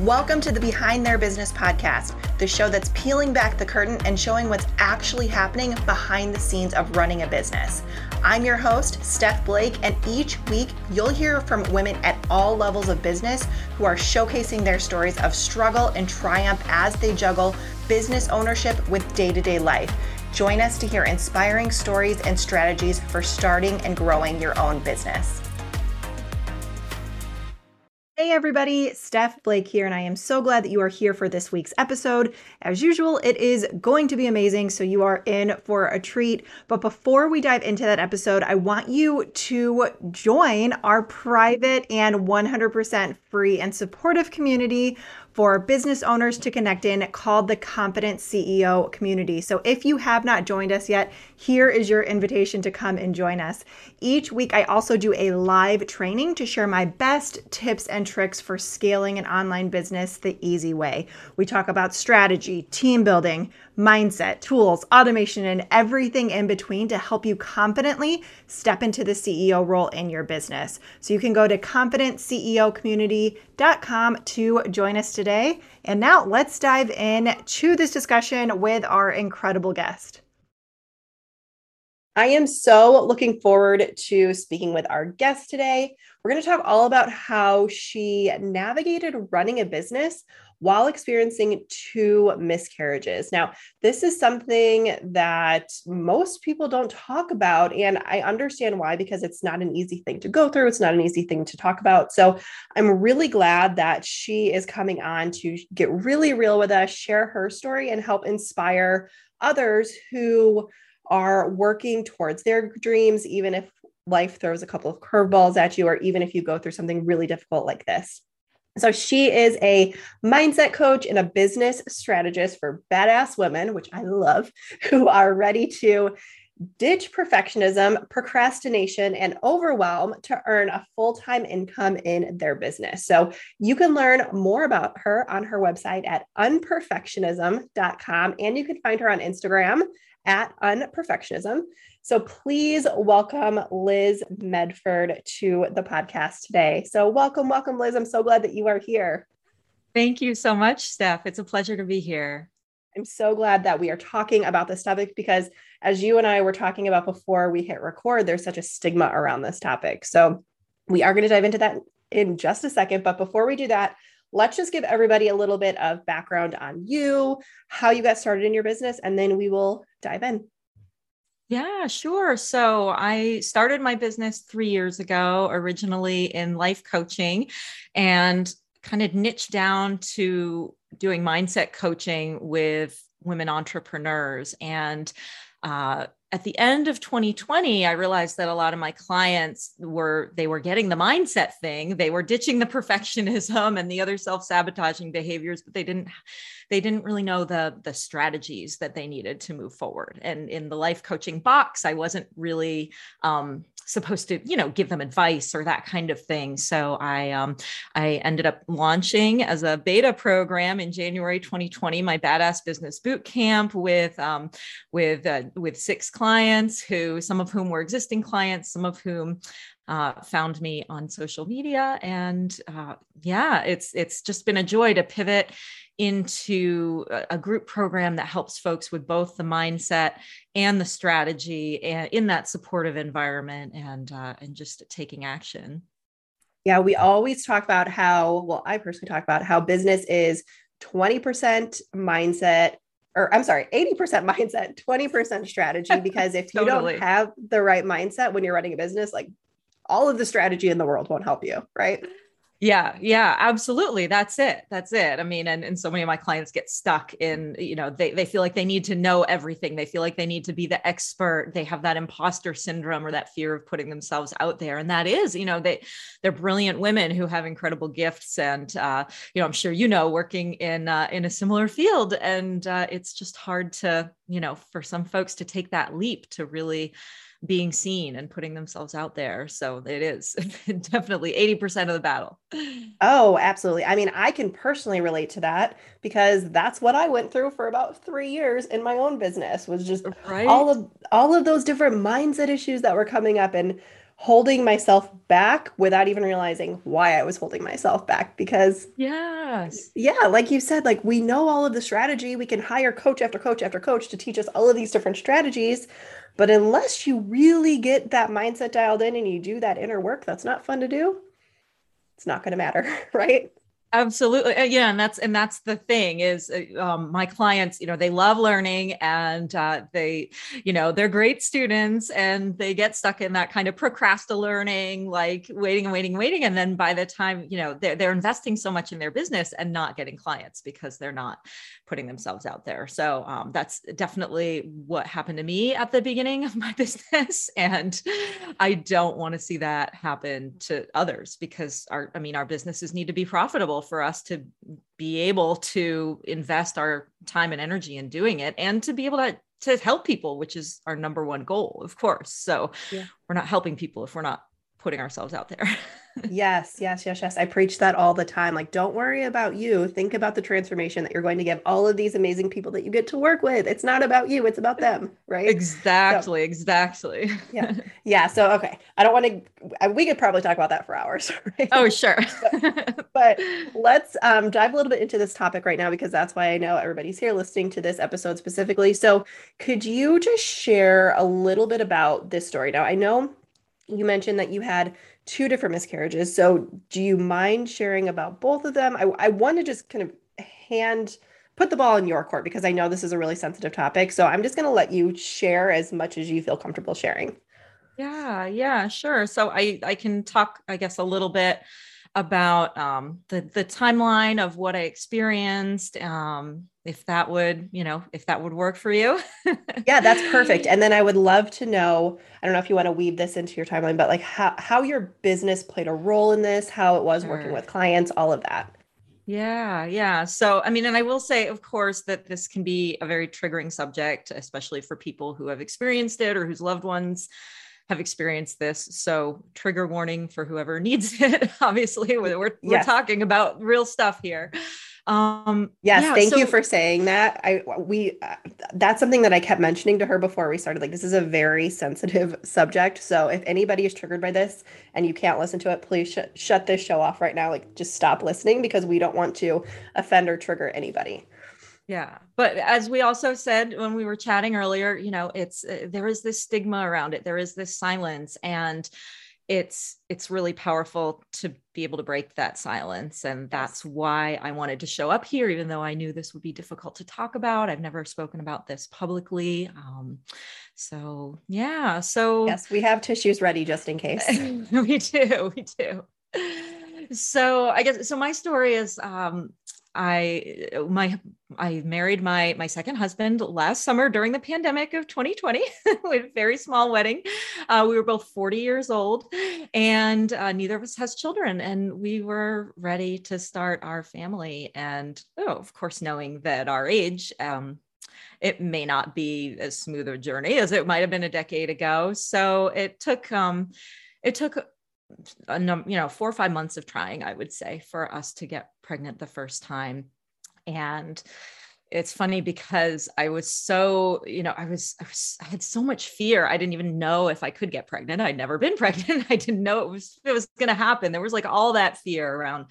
Welcome to the Behind Their Business podcast, the show that's peeling back the curtain and showing what's actually happening behind the scenes of running a business. I'm your host, Steph Blake, and each week you'll hear from women at all levels of business who are showcasing their stories of struggle and triumph as they juggle business ownership with day to day life. Join us to hear inspiring stories and strategies for starting and growing your own business. Hey everybody, Steph Blake here, and I am so glad that you are here for this week's episode. As usual, it is going to be amazing, so you are in for a treat. But before we dive into that episode, I want you to join our private and 100% free and supportive community for business owners to connect in called the Confident CEO Community. So if you have not joined us yet, here is your invitation to come and join us. Each week, I also do a live training to share my best tips and tricks for scaling an online business the easy way. We talk about strategy, team building, mindset, tools, automation, and everything in between to help you confidently step into the CEO role in your business. So you can go to confidentceocommunity.com to join us today. And now let's dive in to this discussion with our incredible guest. I am so looking forward to speaking with our guest today. We're going to talk all about how she navigated running a business while experiencing two miscarriages. Now, this is something that most people don't talk about. And I understand why, because it's not an easy thing to go through. It's not an easy thing to talk about. So I'm really glad that she is coming on to get really real with us, share her story, and help inspire others who are working towards their dreams, even if life throws a couple of curveballs at you, or even if you go through something really difficult like this. So she is a mindset coach and a business strategist for badass women, which I love, who are ready to ditch perfectionism, procrastination, and overwhelm to earn a full time income in their business. So you can learn more about her on her website at unperfectionism.com, and you can find her on Instagram at unperfectionism. So please welcome Liz Medford to the podcast today. So welcome, welcome, Liz. I'm so glad that you are here. Thank you so much, Steph. It's a pleasure to be here. I'm so glad that we are talking about this topic because, as you and I were talking about before we hit record, there's such a stigma around this topic. So, we are going to dive into that in just a second. But before we do that, let's just give everybody a little bit of background on you, how you got started in your business, and then we will dive in. Yeah, sure. So I started my business three years ago, originally in life coaching, and kind of niched down to doing mindset coaching with women entrepreneurs. And uh, at the end of 2020 i realized that a lot of my clients were they were getting the mindset thing they were ditching the perfectionism and the other self-sabotaging behaviors but they didn't they didn't really know the the strategies that they needed to move forward. And in the life coaching box i wasn't really um, supposed to you know give them advice or that kind of thing. So i um i ended up launching as a beta program in january 2020 my badass business boot camp with um with uh, with six clients who some of whom were existing clients some of whom uh, found me on social media. And uh, yeah it's it's just been a joy to pivot into a group program that helps folks with both the mindset and the strategy and in that supportive environment and uh, and just taking action yeah we always talk about how well i personally talk about how business is 20% mindset or I'm sorry, 80% mindset, 20% strategy. Because if you totally. don't have the right mindset when you're running a business, like all of the strategy in the world won't help you, right? Yeah, yeah, absolutely. That's it. That's it. I mean, and, and so many of my clients get stuck in, you know, they, they feel like they need to know everything. They feel like they need to be the expert. They have that imposter syndrome or that fear of putting themselves out there. And that is, you know, they they're brilliant women who have incredible gifts. And uh, you know, I'm sure you know, working in uh, in a similar field. And uh, it's just hard to, you know, for some folks to take that leap to really being seen and putting themselves out there. So it is definitely 80% of the battle. Oh, absolutely. I mean, I can personally relate to that because that's what I went through for about 3 years in my own business was just right? all of all of those different mindset issues that were coming up and holding myself back without even realizing why I was holding myself back. Because, yes. Yeah, like you said, like we know all of the strategy. We can hire coach after coach after coach to teach us all of these different strategies. But unless you really get that mindset dialed in and you do that inner work, that's not fun to do. It's not going to matter, right? Absolutely. Uh, yeah and that's and that's the thing is uh, um, my clients you know they love learning and uh, they you know they're great students and they get stuck in that kind of procrasta learning like waiting and waiting waiting. And then by the time you know they're, they're investing so much in their business and not getting clients because they're not putting themselves out there. So um, that's definitely what happened to me at the beginning of my business. And i don't want to see that happen to others because our i mean our businesses need to be profitable for us to be able to invest our time and energy in doing it and to be able to to help people which is our number one goal of course so yeah. we're not helping people if we're not putting ourselves out there yes, yes, yes, yes. I preach that all the time. Like, don't worry about you. Think about the transformation that you're going to give all of these amazing people that you get to work with. It's not about you, it's about them, right? Exactly, so, exactly. yeah. Yeah. So, okay. I don't want to, we could probably talk about that for hours. Right? Oh, sure. but, but, let's um, dive a little bit into this topic right now because that's why I know everybody's here listening to this episode specifically. So, could you just share a little bit about this story? Now, I know you mentioned that you had two different miscarriages. So, do you mind sharing about both of them? I, I want to just kind of hand put the ball in your court because I know this is a really sensitive topic. So, I'm just going to let you share as much as you feel comfortable sharing. Yeah, yeah, sure. So, I I can talk, I guess, a little bit about um, the the timeline of what I experienced. Um, if that would, you know, if that would work for you. yeah, that's perfect. And then I would love to know, I don't know if you want to weave this into your timeline, but like how how your business played a role in this, how it was sure. working with clients, all of that. Yeah, yeah. So, I mean, and I will say, of course, that this can be a very triggering subject, especially for people who have experienced it or whose loved ones have experienced this. So, trigger warning for whoever needs it. Obviously, we're, we're yes. talking about real stuff here. Um, yes, yeah, thank so- you for saying that. I we uh, that's something that I kept mentioning to her before we started. Like, this is a very sensitive subject. So, if anybody is triggered by this and you can't listen to it, please sh- shut this show off right now. Like, just stop listening because we don't want to offend or trigger anybody. Yeah. But as we also said when we were chatting earlier, you know, it's uh, there is this stigma around it. There is this silence and it's it's really powerful to be able to break that silence and that's why I wanted to show up here even though I knew this would be difficult to talk about. I've never spoken about this publicly. Um, so yeah, so Yes, we have tissues ready just in case. we do. We do. So I guess so my story is um I my I married my my second husband last summer during the pandemic of 2020 with a very small wedding. Uh, we were both 40 years old, and uh, neither of us has children, and we were ready to start our family. And oh, of course, knowing that our age. Um, it may not be as smooth a journey as it might have been a decade ago. So it took um, it took a num- you know four or five months of trying i would say for us to get pregnant the first time. And it's funny because I was so, you know, I was, I was, I had so much fear. I didn't even know if I could get pregnant. I'd never been pregnant. I didn't know it was, it was going to happen. There was like all that fear around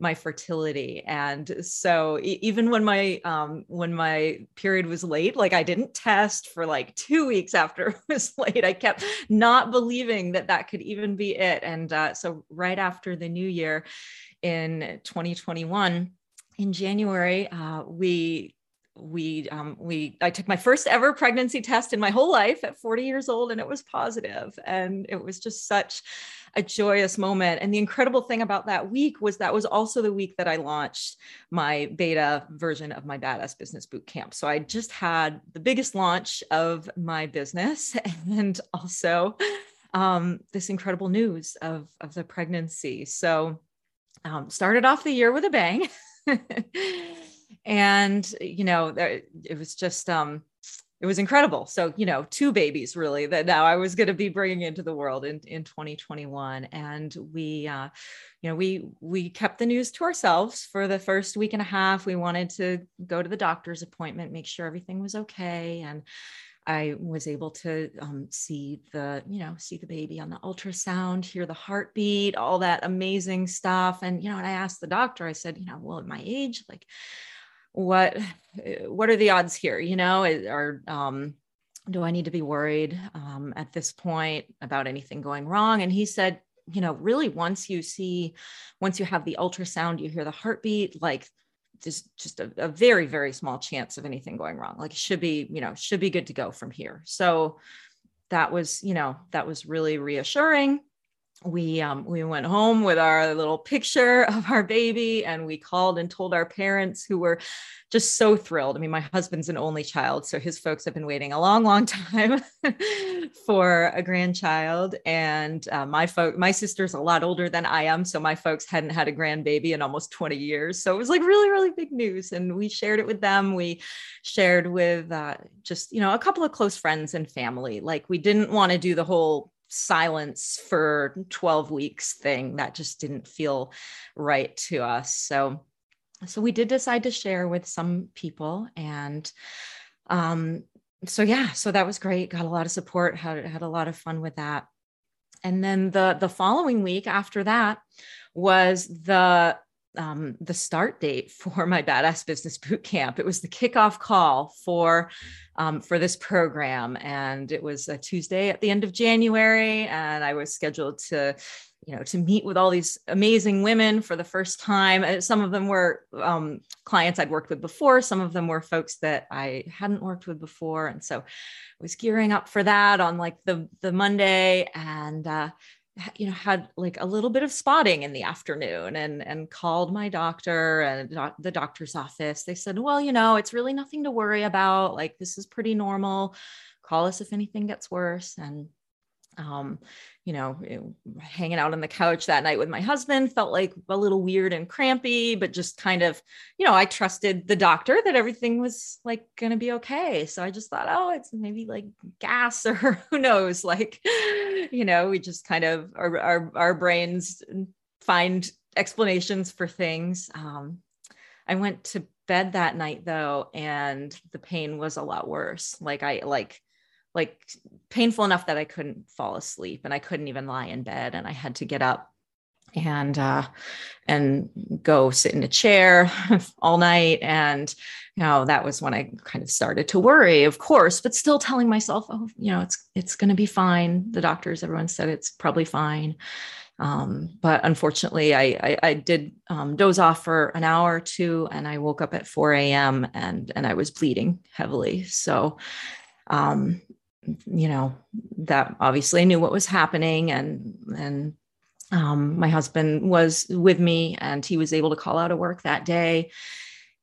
my fertility. And so even when my, um, when my period was late, like I didn't test for like two weeks after it was late. I kept not believing that that could even be it. And uh, so right after the new year in 2021, in January, uh, we we um, we I took my first ever pregnancy test in my whole life at 40 years old, and it was positive, and it was just such a joyous moment. And the incredible thing about that week was that was also the week that I launched my beta version of my Badass Business Boot Camp. So I just had the biggest launch of my business, and also um, this incredible news of of the pregnancy. So um, started off the year with a bang. and you know it was just um it was incredible. So you know two babies really that now i was going to be bringing into the world in, in 2021 and we uh you know we we kept the news to ourselves for the first week and a half. We wanted to go to the doctor's appointment make sure everything was okay. And I was able to um, see the, you know, see the baby on the ultrasound, hear the heartbeat, all that amazing stuff. And, you know, and I asked the doctor, I said, you know, well, at my age, like, what, what are the odds here? You know, are, um, do I need to be worried um, at this point about anything going wrong? And he said, you know, really once you see, once you have the ultrasound, you hear the heartbeat, like there's just a, a, very very small chance of anything going wrong like should be you know should be good to go from here so that was you know that was really reassuring we um, we went home with our little picture of our baby and we called and told our parents who were just so thrilled. I mean my husband's an only child so his folks have been waiting a long long time for a grandchild. And uh, my folk my sister's a lot older than i am so my folks hadn't had a grandbaby in almost 20 years. So it was like really really big news and we shared it with them. We shared with uh, just you know a couple of close friends and family. Like we didn't want to do the whole silence for 12 weeks thing that just didn't feel right to us. So so we did decide to share with some people and um so yeah so that was great. Got a lot of support had had a lot of fun with that. And then the the following week after that was the um, the start date for my badass business boot camp. It was the kickoff call for um, for this program, and it was a Tuesday at the end of January, and I was scheduled to you know to meet with all these amazing women for the first time uh, some of them were um, clients i'd worked with before some of them were folks that i hadn't worked with before and so i was gearing up for that on like the the monday and uh, you know had like a little bit of spotting in the afternoon and and called my doctor and the doctor's office. They said well you know it's really nothing to worry about. Like this is pretty normal. Call us if anything gets worse. And um, you know, hanging out on the couch that night with my husband felt like a little weird and crampy, but just kind of, you know, I trusted the doctor that everything was like going to be okay. So I just thought, oh, it's maybe like gas or who knows, like, you know, we just kind of, our, our, our brains find explanations for things. Um, I went to bed that night though, and the pain was a lot worse. Like I, like, like painful enough that I couldn't fall asleep and I couldn't even lie in bed and I had to get up and uh and go sit in a chair all night. And you know that was when I kind of started to worry of course but still telling myself oh you know it's it's going to be fine. The doctors everyone said it's probably fine. Um, but unfortunately I, I, I did um, doze off for an hour or two and I woke up at 4 a.m and and I was bleeding heavily. So um, you know that obviously knew what was happening and and um, my husband was with me and he was able to call out of work that day.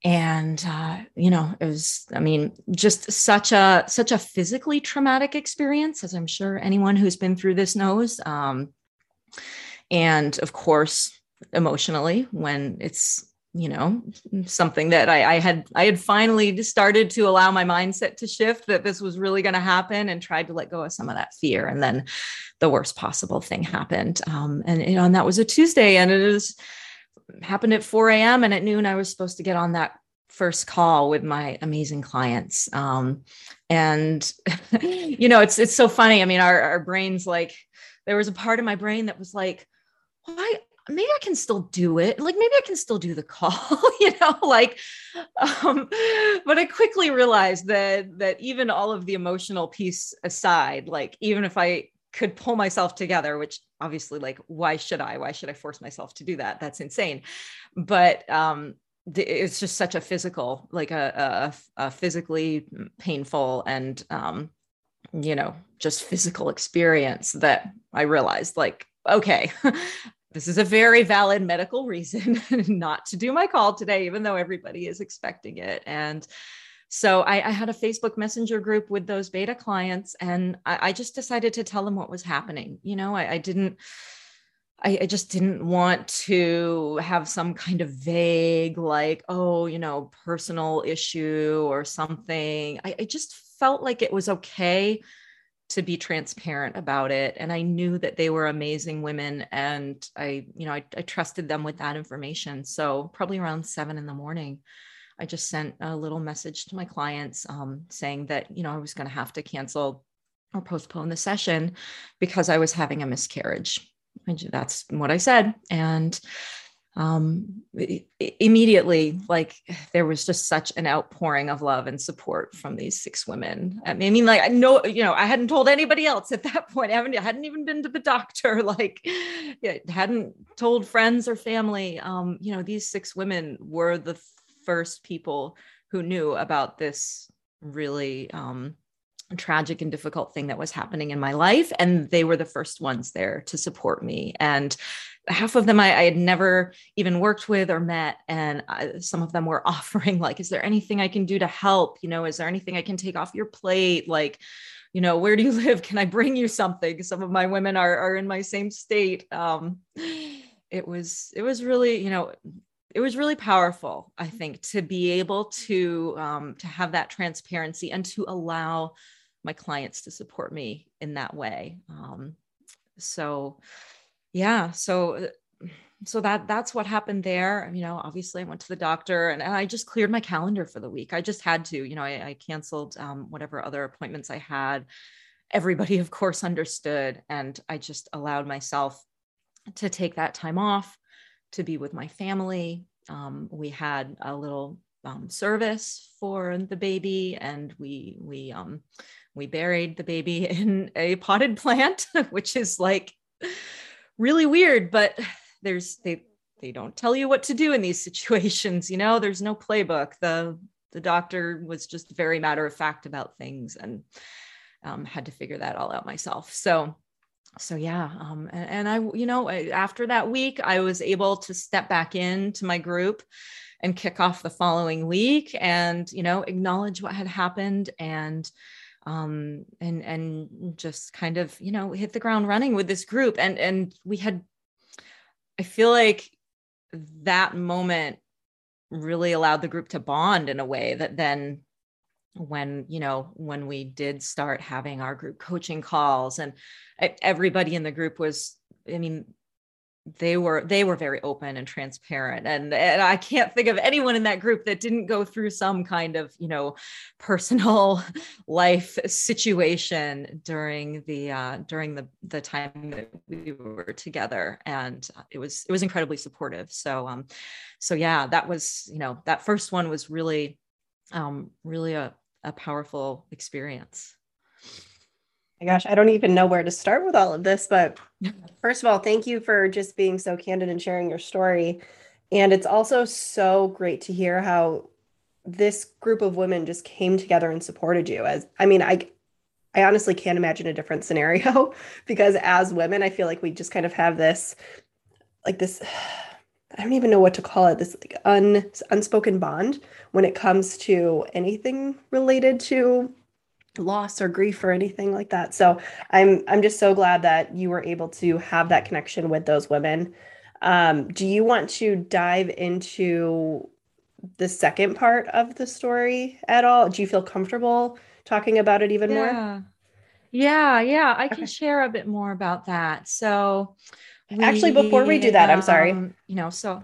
And uh, you know it was i mean just such a such a physically traumatic experience as i'm sure anyone who's been through this knows. Um, and of course emotionally when it's you know something that I, I, had i had finally started to allow my mindset to shift that this was really going to happen and tried to let go of some of that fear. And then the worst possible thing happened. Um, and you know and that was a tuesday and it was happened at 4 a.m and at noon i was supposed to get on that first call with my amazing clients. Um, and you know it's it's so funny. I mean our, our brains like there was a part of my brain that was like why maybe I can still do it. Like maybe I can still do the call, you know, like um but I quickly realized that that even all of the emotional piece aside, like even if I could pull myself together, which obviously like why should I? Why should I force myself to do that? That's insane. But um it's just such a physical like a, a, a physically painful and um you know just physical experience that i realized like okay this is a very valid medical reason not to do my call today, even though everybody is expecting it. And so I, I had a Facebook Messenger group with those beta clients, and I, I just decided to tell them what was happening. You know, I, I didn't. I, I, just didn't want to have some kind of vague, like, oh, you know, personal issue or something. I, I just felt like it was okay to be transparent about it and i knew that they were amazing women and i you know I, I, trusted them with that information so probably around seven in the morning I just sent a little message to my clients um, saying that, you know, I was going to have to cancel or postpone the session because I was having a miscarriage. That's what I said. And um, immediately, like there was just such an outpouring of love and support from these six women. I mean, like I know, you know, I hadn't told anybody else at that point. I haven't, I hadn't even been to the doctor. Like, yeah, hadn't told friends or family. Um, you know, these six women were the first people who knew about this really um, tragic and difficult thing that was happening in my life. And they were the first ones there to support me. And half of them I, I had never even worked with or met. And I, some of them were offering, like, is there anything I can do to help? You know, is there anything I can take off your plate? Like, you know, where do you live? Can I bring you something? Some of my women are, are in my same state. Um, it was, it was really, you know, it was really powerful i think to be able to um, to have that transparency and to allow my clients to support me in that way um, so yeah so so that that's what happened there. You know obviously i went to the doctor and, and i just cleared my calendar for the week. I just had to you know i, I canceled um, whatever other appointments i had. Everybody of course understood and i just allowed myself to take that time off to be with my family. Um, we had a little um, service for the baby and we we um, we buried the baby in a potted plant which is like really weird but there's they they don't tell you what to do in these situations you know? There's no playbook. The the doctor was just very matter of fact about things and um, had to figure that all out myself. So so yeah um, and, and, i you know after that week i was able to step back into my group and kick off the following week and you know acknowledge what had happened and um, and and just kind of you know hit the ground running with this group. And and we had i feel like that moment really allowed the group to bond in a way that then when you know when we did start having our group coaching calls and everybody in the group was i mean they were they were very open and transparent and, and i can't think of anyone in that group that didn't go through some kind of you know personal life situation during the uh, during the the time that we were together and it was it was incredibly supportive so um so yeah that was you know that first one was really um really a, a powerful experience my gosh, I don't even know where to start with all of this. But first of all, thank you for just being so candid and sharing your story. And it's also so great to hear how this group of women just came together and supported you. As I mean, I I honestly can't imagine a different scenario because as women, I feel like we just kind of have this like this I don't even know what to call it, this like un, unspoken bond when it comes to anything related to loss or grief or anything like that. So I'm I'm just so glad that you were able to have that connection with those women. Um, do you want to dive into the second part of the story at all? Do you feel comfortable talking about it even yeah. more? Yeah, yeah, I can share a bit more about that. So we, actually before we do that, I'm sorry. Um, you know, so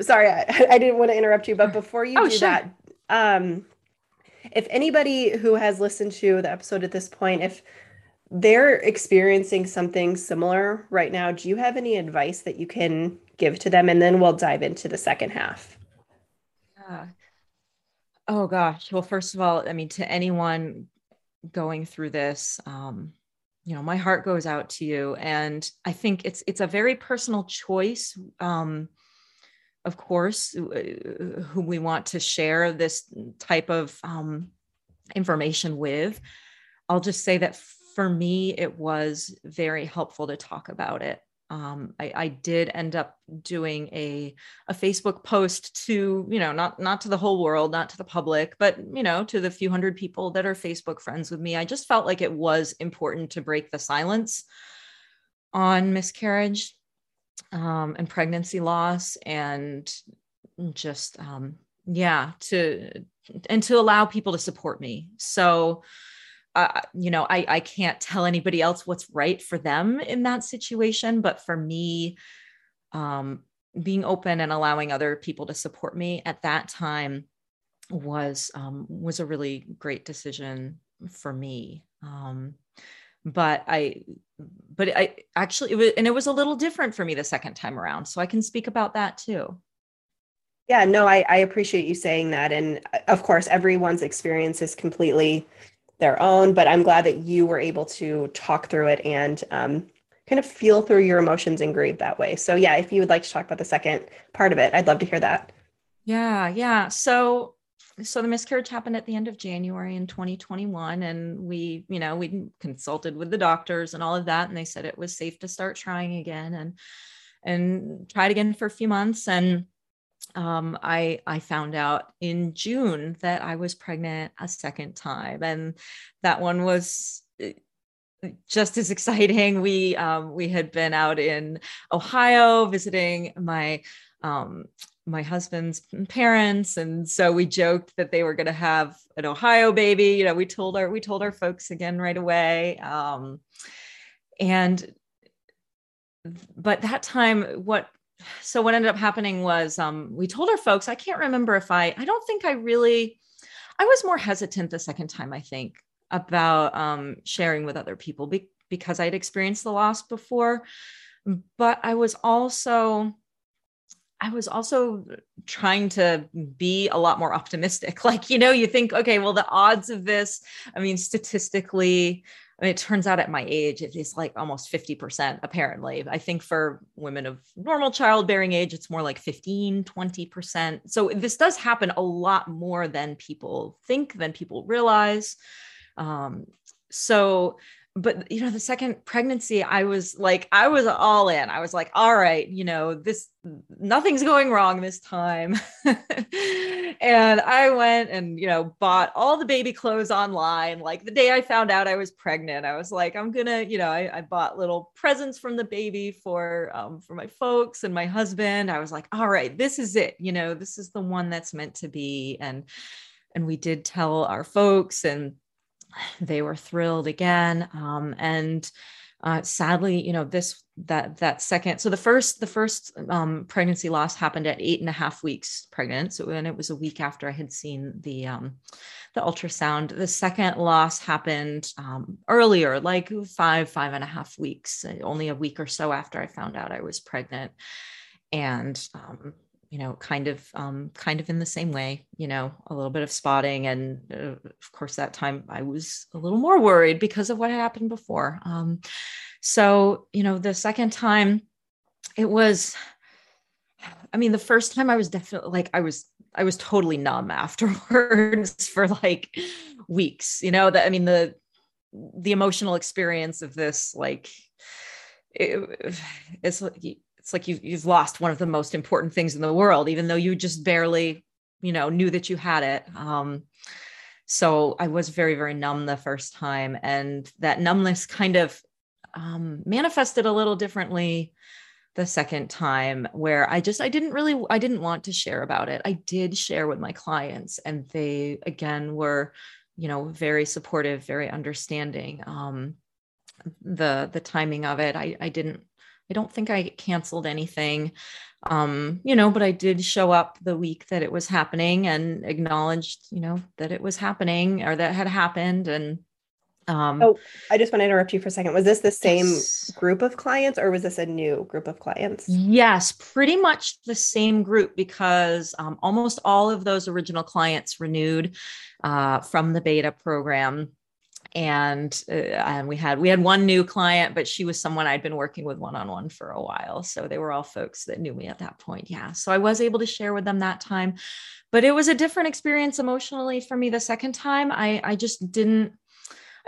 sorry, I, I, didn't want to interrupt you, but before you oh, do sure. that, um if anybody who has listened to the episode at this point, if they're experiencing something similar right now, do you have any advice that you can give to them? And then we'll dive into the second half. Yeah. Oh gosh. Well, first of all, I mean, to anyone going through this, um, you know, my heart goes out to you, and I think it's it's a very personal choice. Um, of course, uh, who we want to share this type of um, information with. I'll just say that for me, it was very helpful to talk about it. Um, I, I, did end up doing a a Facebook post to you know not not to the whole world, not to the public, but you know to the few hundred people that are Facebook friends with me. I just felt like it was important to break the silence on miscarriage um, and pregnancy loss and just um, yeah to and to allow people to support me so uh, you know I, I can't tell anybody else what's right for them in that situation but for me um, being open and allowing other people to support me at that time was um, was a really great decision for me. Um, but I, but I actually, it was, and it was a little different for me the second time around. So I can speak about that too. Yeah, no, I, I appreciate you saying that. And uh, of course, everyone's experience is completely their own, but I'm glad that you were able to talk through it and um, kind of feel through your emotions and grieve that way. So, yeah, if you would like to talk about the second part of it, I'd love to hear that. Yeah, yeah. So, so the miscarriage happened at the end of January in 2021 and we you know we consulted with the doctors and all of that and they said it was safe to start trying again and and tried again for a few months and um, I I found out in June that I was pregnant a second time, and that one was eh, just as exciting. We um, we had been out in Ohio visiting my um, my husband's parents, and so we joked that they were going to have an Ohio baby. You know, we told our we told our folks again right away, um, and but that time what so what ended up happening was um, we told our folks i can't remember if i i don't think i really i was more hesitant the second time i think about um, sharing with other people be- because i'd experienced the loss before but i was also i was also trying to be a lot more optimistic like you know you think okay well the odds of this i mean statistically I mean, it turns out at my age, it is like almost 50%, apparently. I think for women of normal childbearing age, it's more like 15, 20%. So this does happen a lot more than people think, than people realize. Um, so but you know the second pregnancy i was like i was all in. I was like all right you know this nothing's going wrong this time. And i went and you know bought all the baby clothes online. Like the day i found out i was pregnant i was like i'm gonna you know i, I bought little presents from the baby for um, for my folks and my husband. I was like all right this is it you know this is the one that's meant to be. And and we did tell our folks and they were thrilled again. Um, and uh, sadly, you know, this that that second, so the first the first um, pregnancy loss happened at eight and a half weeks pregnant. So and it was a week after I had seen the um, the ultrasound. The second loss happened um, earlier, like five five and a half weeks, only a week or so after I found out I was pregnant, and um, you know kind of um, kind of in the same way you know a little bit of spotting and uh, of course that time i was a little more worried because of what had happened before. Um, so you know the second time it was i mean the first time i was definitely like i was i was totally numb afterwards for like weeks you know that i mean the the emotional experience of this like it, it's it's like you've, you've lost one of the most important things in the world, even though you just barely, you know, knew that you had it. Um, so I was very, very numb the first time. And that numbness kind of um, manifested a little differently the second time where I just I didn't really I didn't want to share about it. I did share with my clients and they again were you know very supportive, very understanding. Um the the timing of it I I didn't I don't think I canceled anything. Um, you know, but I did show up the week that it was happening and acknowledged, you know, that it was happening or that had happened. And um, oh, I just want to interrupt you for a second. Was this the same yes. group of clients or was this a new group of clients? Yes, pretty much the same group because um, almost all of those original clients renewed uh, from the beta program and uh, and we had we had one new client but she was someone i'd been working with one on one for a while. So they were all folks that knew me at that point. Yeah. So i was able to share with them that time but it was a different experience emotionally for me the second time. I i just didn't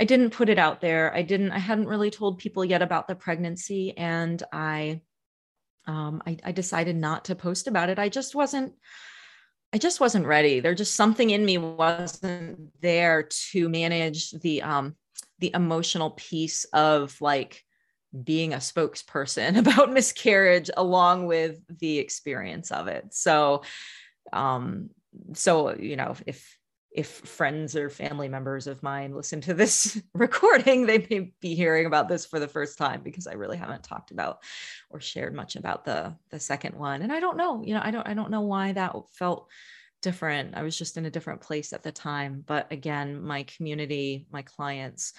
i didn't put it out there. I didn't i hadn't really told people yet about the pregnancy and i um i, I decided not to post about it. I just wasn't I just wasn't ready. There just something in me wasn't there to manage the um the emotional piece of like being a spokesperson about miscarriage along with the experience of it. So um so you know if if friends or family members of mine listen to this recording, they may be hearing about this for the first time because I really haven't talked about or shared much about the the second one. And I don't know, you know, I don't I don't know why that felt different. I was just in a different place at the time. But again, my community, my clients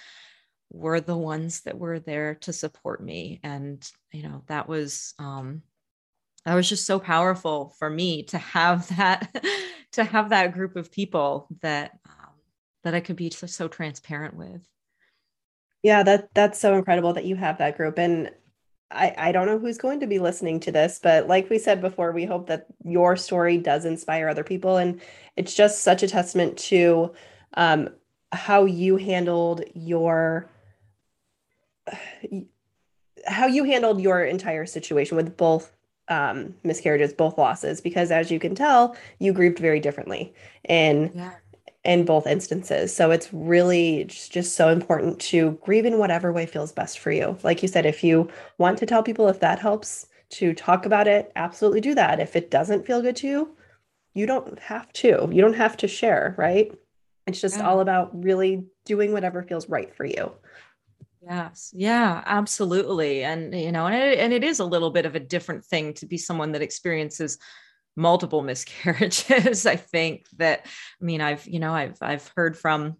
were the ones that were there to support me. And, you know, that was, um, that was just so powerful for me to have that, to have that group of people that, um, that I could be so, so transparent with. Yeah, that that's so incredible that you have that group. And I, I don't know who's going to be listening to this, but like we said before, we hope that your story does inspire other people. And it's just such a testament to um, how you handled your how you handled your entire situation with both um, miscarriages, both losses, because as you can tell, you grieved very differently. in yeah in both instances. So it's really just, just so important to grieve in whatever way feels best for you. Like you said, if you want to tell people if that helps to talk about it, absolutely do that. If it doesn't feel good to you, you don't have to. You don't have to share, right? It's just yeah. all about really doing whatever feels right for you. Yes. Yeah, absolutely. And you know, and it, and it is a little bit of a different thing to be someone that experiences multiple miscarriages i think that i mean i've you know i've i've heard from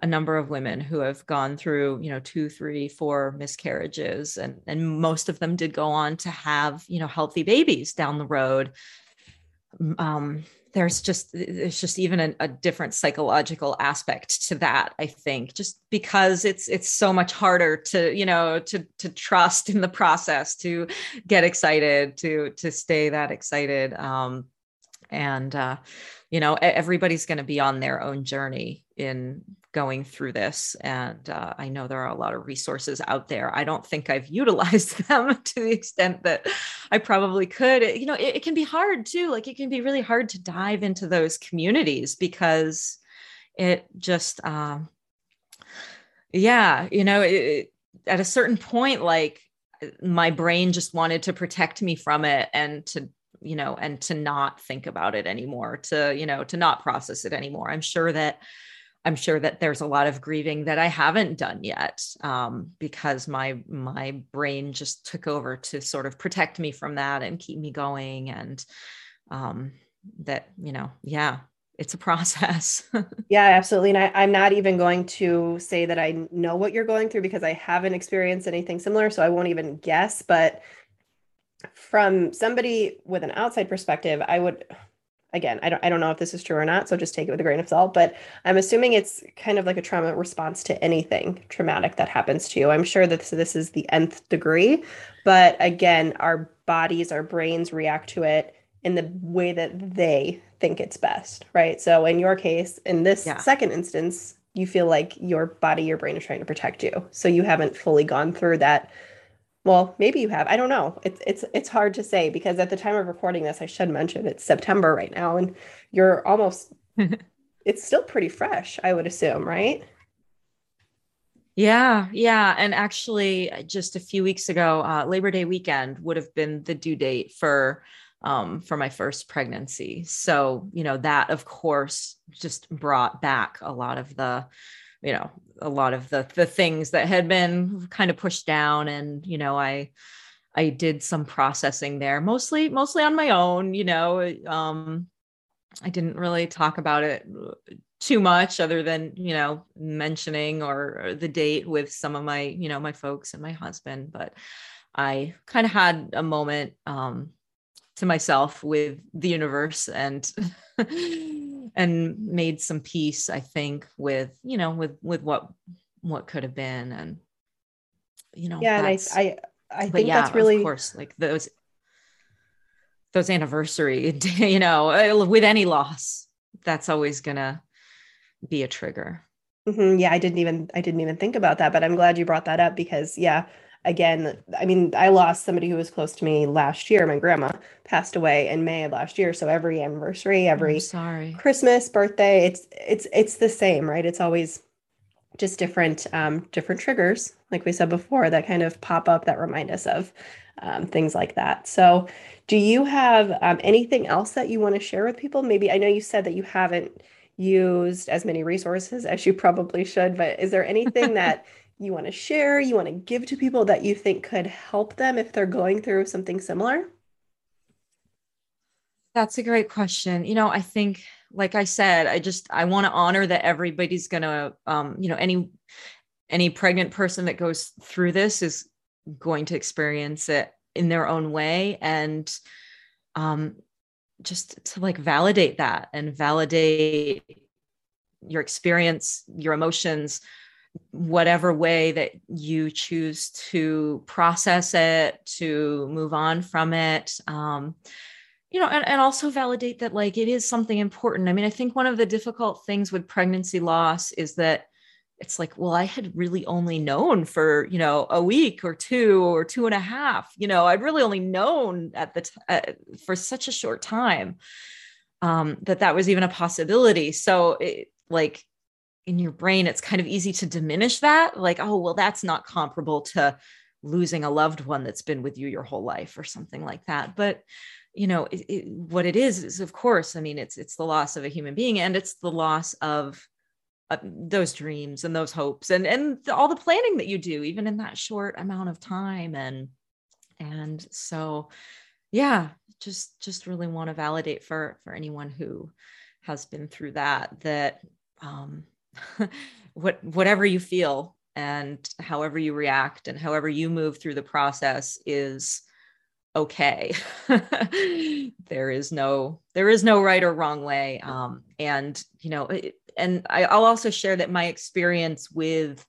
a number of women who have gone through you know two three four miscarriages and and most of them did go on to have you know healthy babies down the road um there's just there's just even a, a, different psychological aspect to that i think just because it's it's so much harder to you know to to trust in the process to get excited to to stay that excited. Um and uh you know everybody's going to be on their own journey in going through this. And uh, I know there are a lot of resources out there. I don't think I've utilized them to the extent that I probably could. You know, it, it, can be hard too. Like it can be really hard to dive into those communities because it just, um, yeah, you know, it, at a certain point, like my brain just wanted to protect me from it and to you know and to not think about it anymore to you know to not process it anymore i'm sure that I'm sure that there's a lot of grieving that I haven't done yet um, because my my brain just took over to sort of protect me from that and keep me going and um, that you know yeah it's a process. Yeah absolutely and I, i'm not even going to say that i know what you're going through because i haven't experienced anything similar so i won't even guess but from somebody with an outside perspective i would again, I don't I don't know if this is true or not, so just take it with a grain of salt, but I'm assuming it's kind of like a trauma response to anything traumatic that happens to you. I'm sure that this, this is the nth degree, but again, our bodies, our brains react to it in the way that they think it's best, right? So in your case, in this yeah. second instance, you feel like your body, your brain is trying to protect you. So you haven't fully gone through that well, maybe you have. I don't know. It's it's it's hard to say because at the time of recording this, I should mention it's September right now, and you're almost. it's still pretty fresh, I would assume, right? Yeah, yeah, and actually, just a few weeks ago, uh, Labor Day weekend would have been the due date for um, for my first pregnancy. So you know that, of course, just brought back a lot of the you know a lot of the the things that had been kind of pushed down and you know i i did some processing there mostly mostly on my own you know um i didn't really talk about it too much other than you know mentioning or, or the date with some of my you know my folks and my husband but i kind of had a moment um to myself with the universe and and made some peace i think with you know with with what what could have been and you know yeah and i i, I think yeah, that's really of course like those those anniversary you know uh, with any loss that's always gonna be a trigger mm-hmm. yeah i didn't even i didn't even think about that but i'm glad you brought that up because yeah again, I mean, I lost somebody who was close to me last year. My grandma passed away in May of last year. So every anniversary, every sorry Christmas, birthday, it's it's it's the same, right? It's always just different um, different triggers, like we said before, that kind of pop up that remind us of um, things like that. So, do you have um, anything else that you want to share with people? Maybe I know you said that you haven't used as many resources as you probably should, but is there anything that you want to share, you want to give to people that you think could help them if they're going through something similar? That's a great question. You know, I think, like I said, I just I want to honor that everybody's gonna, um, you know, any any pregnant person that goes through this is going to experience it in their own way, and um, just to like validate that and validate your experience, your emotions, whatever way that you choose to process it, to move on from it. Um, you know, and, and also validate that like it is something important. I mean, I think one of the difficult things with pregnancy loss is that it's like, well, I had really only known for, you know, a week or two or two and a half, you know, I'd really only known at the, t- uh, for such a short time um, that that was even a possibility. So it, like in your brain, it's kind of easy to diminish that. Like, oh, well, that's not comparable to losing a loved one that's been with you your whole life or something like that. But you know it, it, what it is is of course i mean it's it's the loss of a human being and it's the loss of uh, those dreams and those hopes and and all the planning that you do even in that short amount of time and and so yeah just just really want to validate for for anyone who has been through that that um what whatever you feel and however you react and however you move through the process is okay. There is no there is no right or wrong way. Um and you know it, and I, i'll also share that my experience with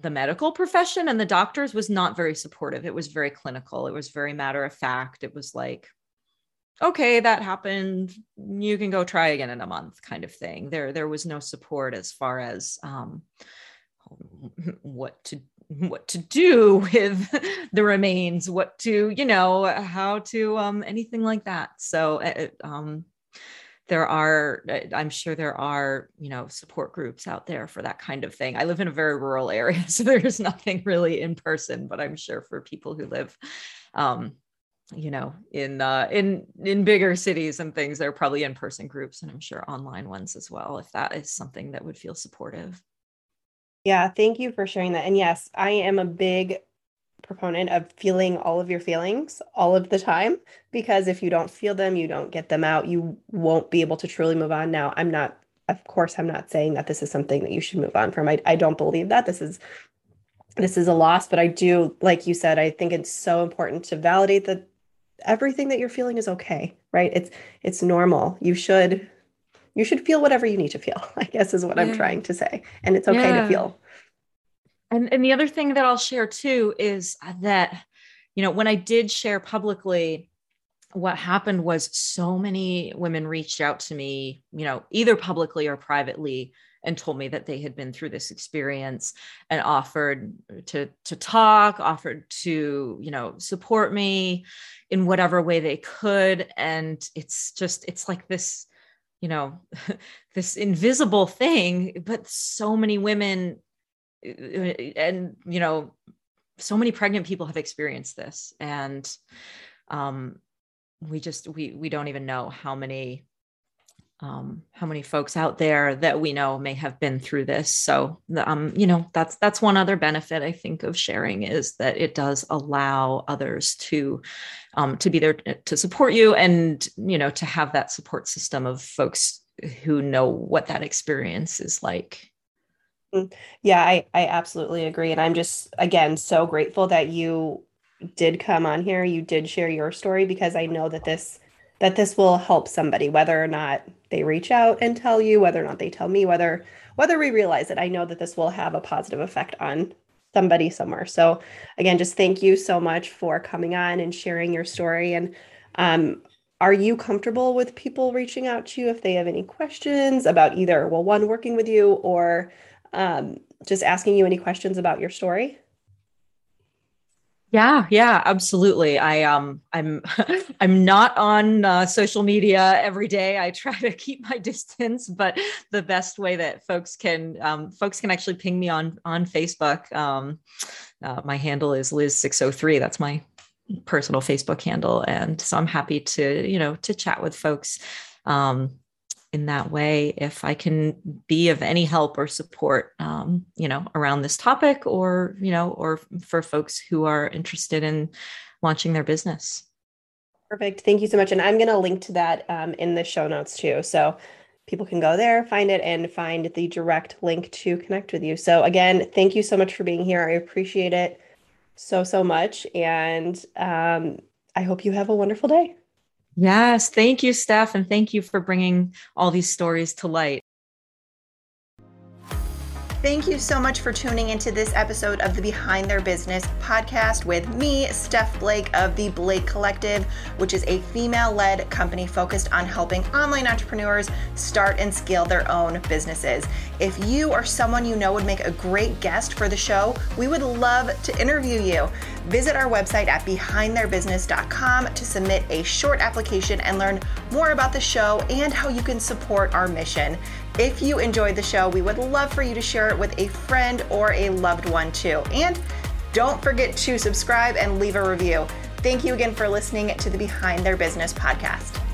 the medical profession and the doctors was not very supportive. It was very clinical. It was very matter of fact. It was like okay that happened you can go try again in a month kind of thing. There there was no support as far as um, what to what to do with the remains what to you know how to um anything like that. So uh, um there are uh, i'm sure there are you know support groups out there for that kind of thing. I live in a very rural area so there's nothing really in person but i'm sure for people who live um you know in uh in in bigger cities and things there are probably in-person groups and i'm sure online ones as well if that is something that would feel supportive. Yeah thank you for sharing that and yes i am a big proponent of feeling all of your feelings all of the time because if you don't feel them you don't get them out you won't be able to truly move on. Now i'm not of course i'm not saying that this is something that you should move on from i, I don't believe that this is this is a loss but i do like you said i think it's so important to validate that everything that you're feeling is okay, right? It's it's normal. You should you should feel whatever you need to feel, I guess is what yeah. I'm trying to say. And it's okay yeah. to feel. And and the other thing that I'll share too is that you know, when I did share publicly what happened was so many women reached out to me, you know, either publicly or privately and told me that they had been through this experience and offered to to talk offered to you know support me in whatever way they could. And it's just it's like this you know this invisible thing but so many women uh, and you know so many pregnant people have experienced this. And um we just we we don't even know how many um, how many folks out there that we know may have been through this. So, um, you know, that's that's one other benefit I think of sharing is that it does allow others to um, to be there to support you, and you know, to have that support system of folks who know what that experience is like. Mm, yeah, I I absolutely agree, and I'm just again so grateful that you did come on here. You did share your story because I know that this that this will help somebody whether or not they reach out and tell you whether or not they tell me whether whether we realize it. I know that this will have a positive effect on somebody somewhere. So again just thank you so much for coming on and sharing your story. And um, are you comfortable with people reaching out to you if they have any questions about either well one working with you or um, just asking you any questions about your story yeah, yeah, absolutely. I um I'm I'm not on uh, social media every day. I try to keep my distance, but the best way that folks can um, folks can actually ping me on on Facebook. Um, uh, my handle is Liz603. That's my personal Facebook handle, and so I'm happy to you know to chat with folks. Um, in that way if i can be of any help or support um, you know around this topic or you know or for folks who are interested in launching their business Perfect. Thank you so much. And I'm going to link to that um, in the show notes too. So people can go there, find it, and find the direct link to connect with you. So, again, thank you so much for being here. I appreciate it so, so much. And um, I hope you have a wonderful day. Yes. Thank you, Steph. And thank you for bringing all these stories to light. Thank you so much for tuning into this episode of the Behind Their Business podcast with me, Steph Blake of the Blake Collective, which is a female led company focused on helping online entrepreneurs start and scale their own businesses. If you or someone you know would make a great guest for the show, we would love to interview you. Visit our website at behindtheirbusiness.com to submit a short application and learn more about the show and how you can support our mission. If you enjoyed the show, we would love for you to share it with a friend or a loved one too. And don't forget to subscribe and leave a review. Thank you again for listening to the Behind Their Business podcast.